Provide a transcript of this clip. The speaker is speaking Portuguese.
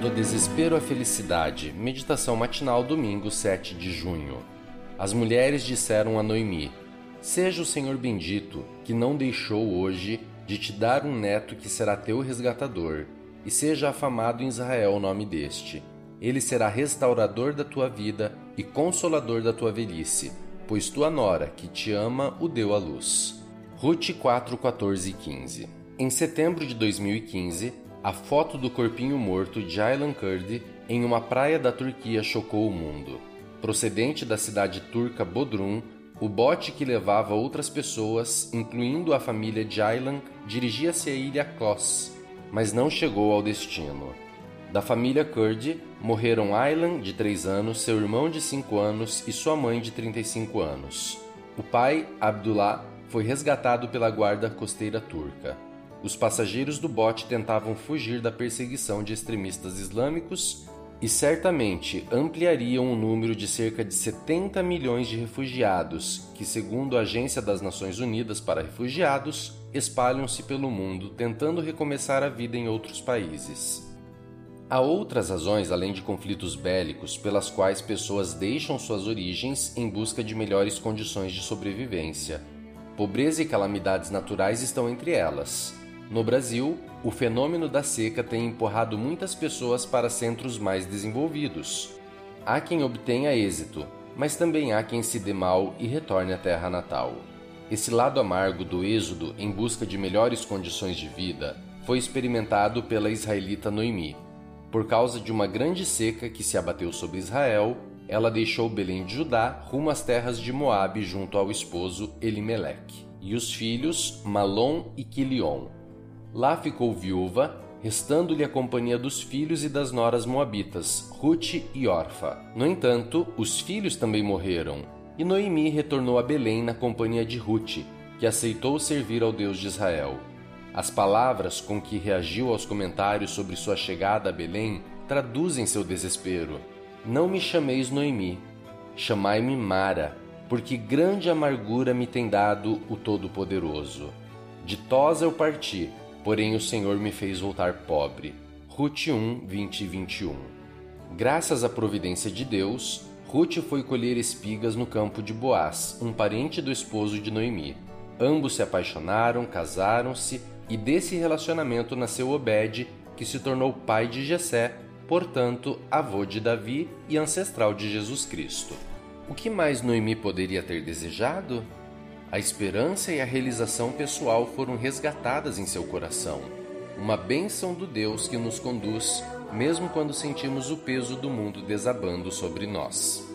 do desespero à felicidade. Meditação matinal, domingo 7 de junho. As mulheres disseram a Noemi: Seja o Senhor bendito, que não deixou hoje de te dar um neto que será teu resgatador, e seja afamado em Israel o nome deste. Ele será restaurador da tua vida e consolador da tua velhice, pois tua nora, que te ama, o deu à luz. Ruth 4, 14 e 15 Em setembro de 2015, a foto do corpinho morto de Aylan Kurdi em uma praia da Turquia chocou o mundo. Procedente da cidade turca Bodrum, o bote que levava outras pessoas, incluindo a família de Aylan, dirigia-se à ilha Kos, mas não chegou ao destino. Da família Kurd, morreram Aylan, de 3 anos, seu irmão de 5 anos e sua mãe de 35 anos. O pai, Abdullah, foi resgatado pela guarda costeira turca. Os passageiros do bote tentavam fugir da perseguição de extremistas islâmicos e certamente ampliariam o número de cerca de 70 milhões de refugiados que, segundo a Agência das Nações Unidas para Refugiados, espalham-se pelo mundo tentando recomeçar a vida em outros países. Há outras razões além de conflitos bélicos pelas quais pessoas deixam suas origens em busca de melhores condições de sobrevivência. Pobreza e calamidades naturais estão entre elas. No Brasil, o fenômeno da seca tem empurrado muitas pessoas para centros mais desenvolvidos. Há quem obtenha êxito, mas também há quem se dê mal e retorne à terra natal. Esse lado amargo do êxodo em busca de melhores condições de vida foi experimentado pela israelita Noemi, por causa de uma grande seca que se abateu sobre Israel, ela deixou Belém de Judá rumo às terras de Moabe junto ao esposo Elimeleque e os filhos Malom e Quilion. Lá ficou viúva, restando-lhe a companhia dos filhos e das noras moabitas, Ruth e Orfa. No entanto, os filhos também morreram, e Noemi retornou a Belém na companhia de Ruth, que aceitou servir ao Deus de Israel. As palavras com que reagiu aos comentários sobre sua chegada a Belém traduzem seu desespero. Não me chameis Noemi, chamai-me Mara, porque grande amargura me tem dado o Todo-Poderoso. Ditosa eu parti, porém o Senhor me fez voltar pobre. Ruth 1, 20 e 21 Graças à providência de Deus, Ruth foi colher espigas no campo de Boaz, um parente do esposo de Noemi. Ambos se apaixonaram, casaram-se e desse relacionamento nasceu Obed, que se tornou pai de Jessé, portanto, avô de Davi e ancestral de Jesus Cristo. O que mais Noemi poderia ter desejado? A esperança e a realização pessoal foram resgatadas em seu coração. Uma bênção do Deus que nos conduz, mesmo quando sentimos o peso do mundo desabando sobre nós.